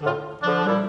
Thank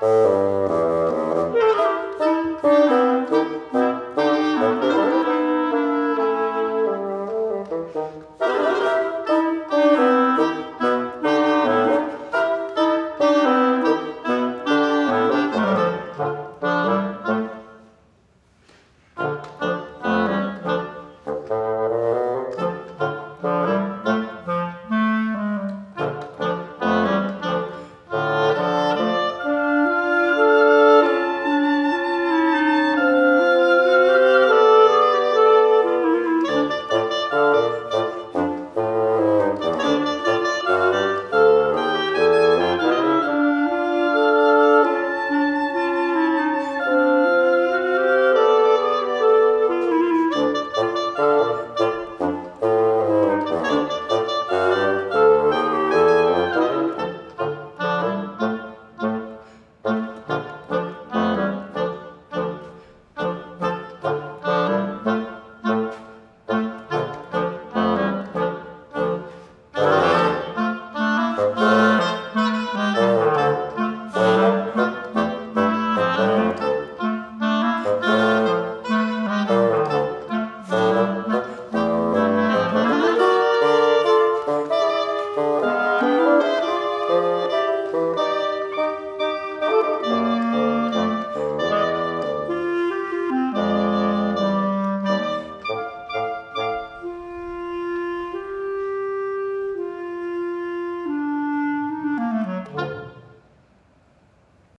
Música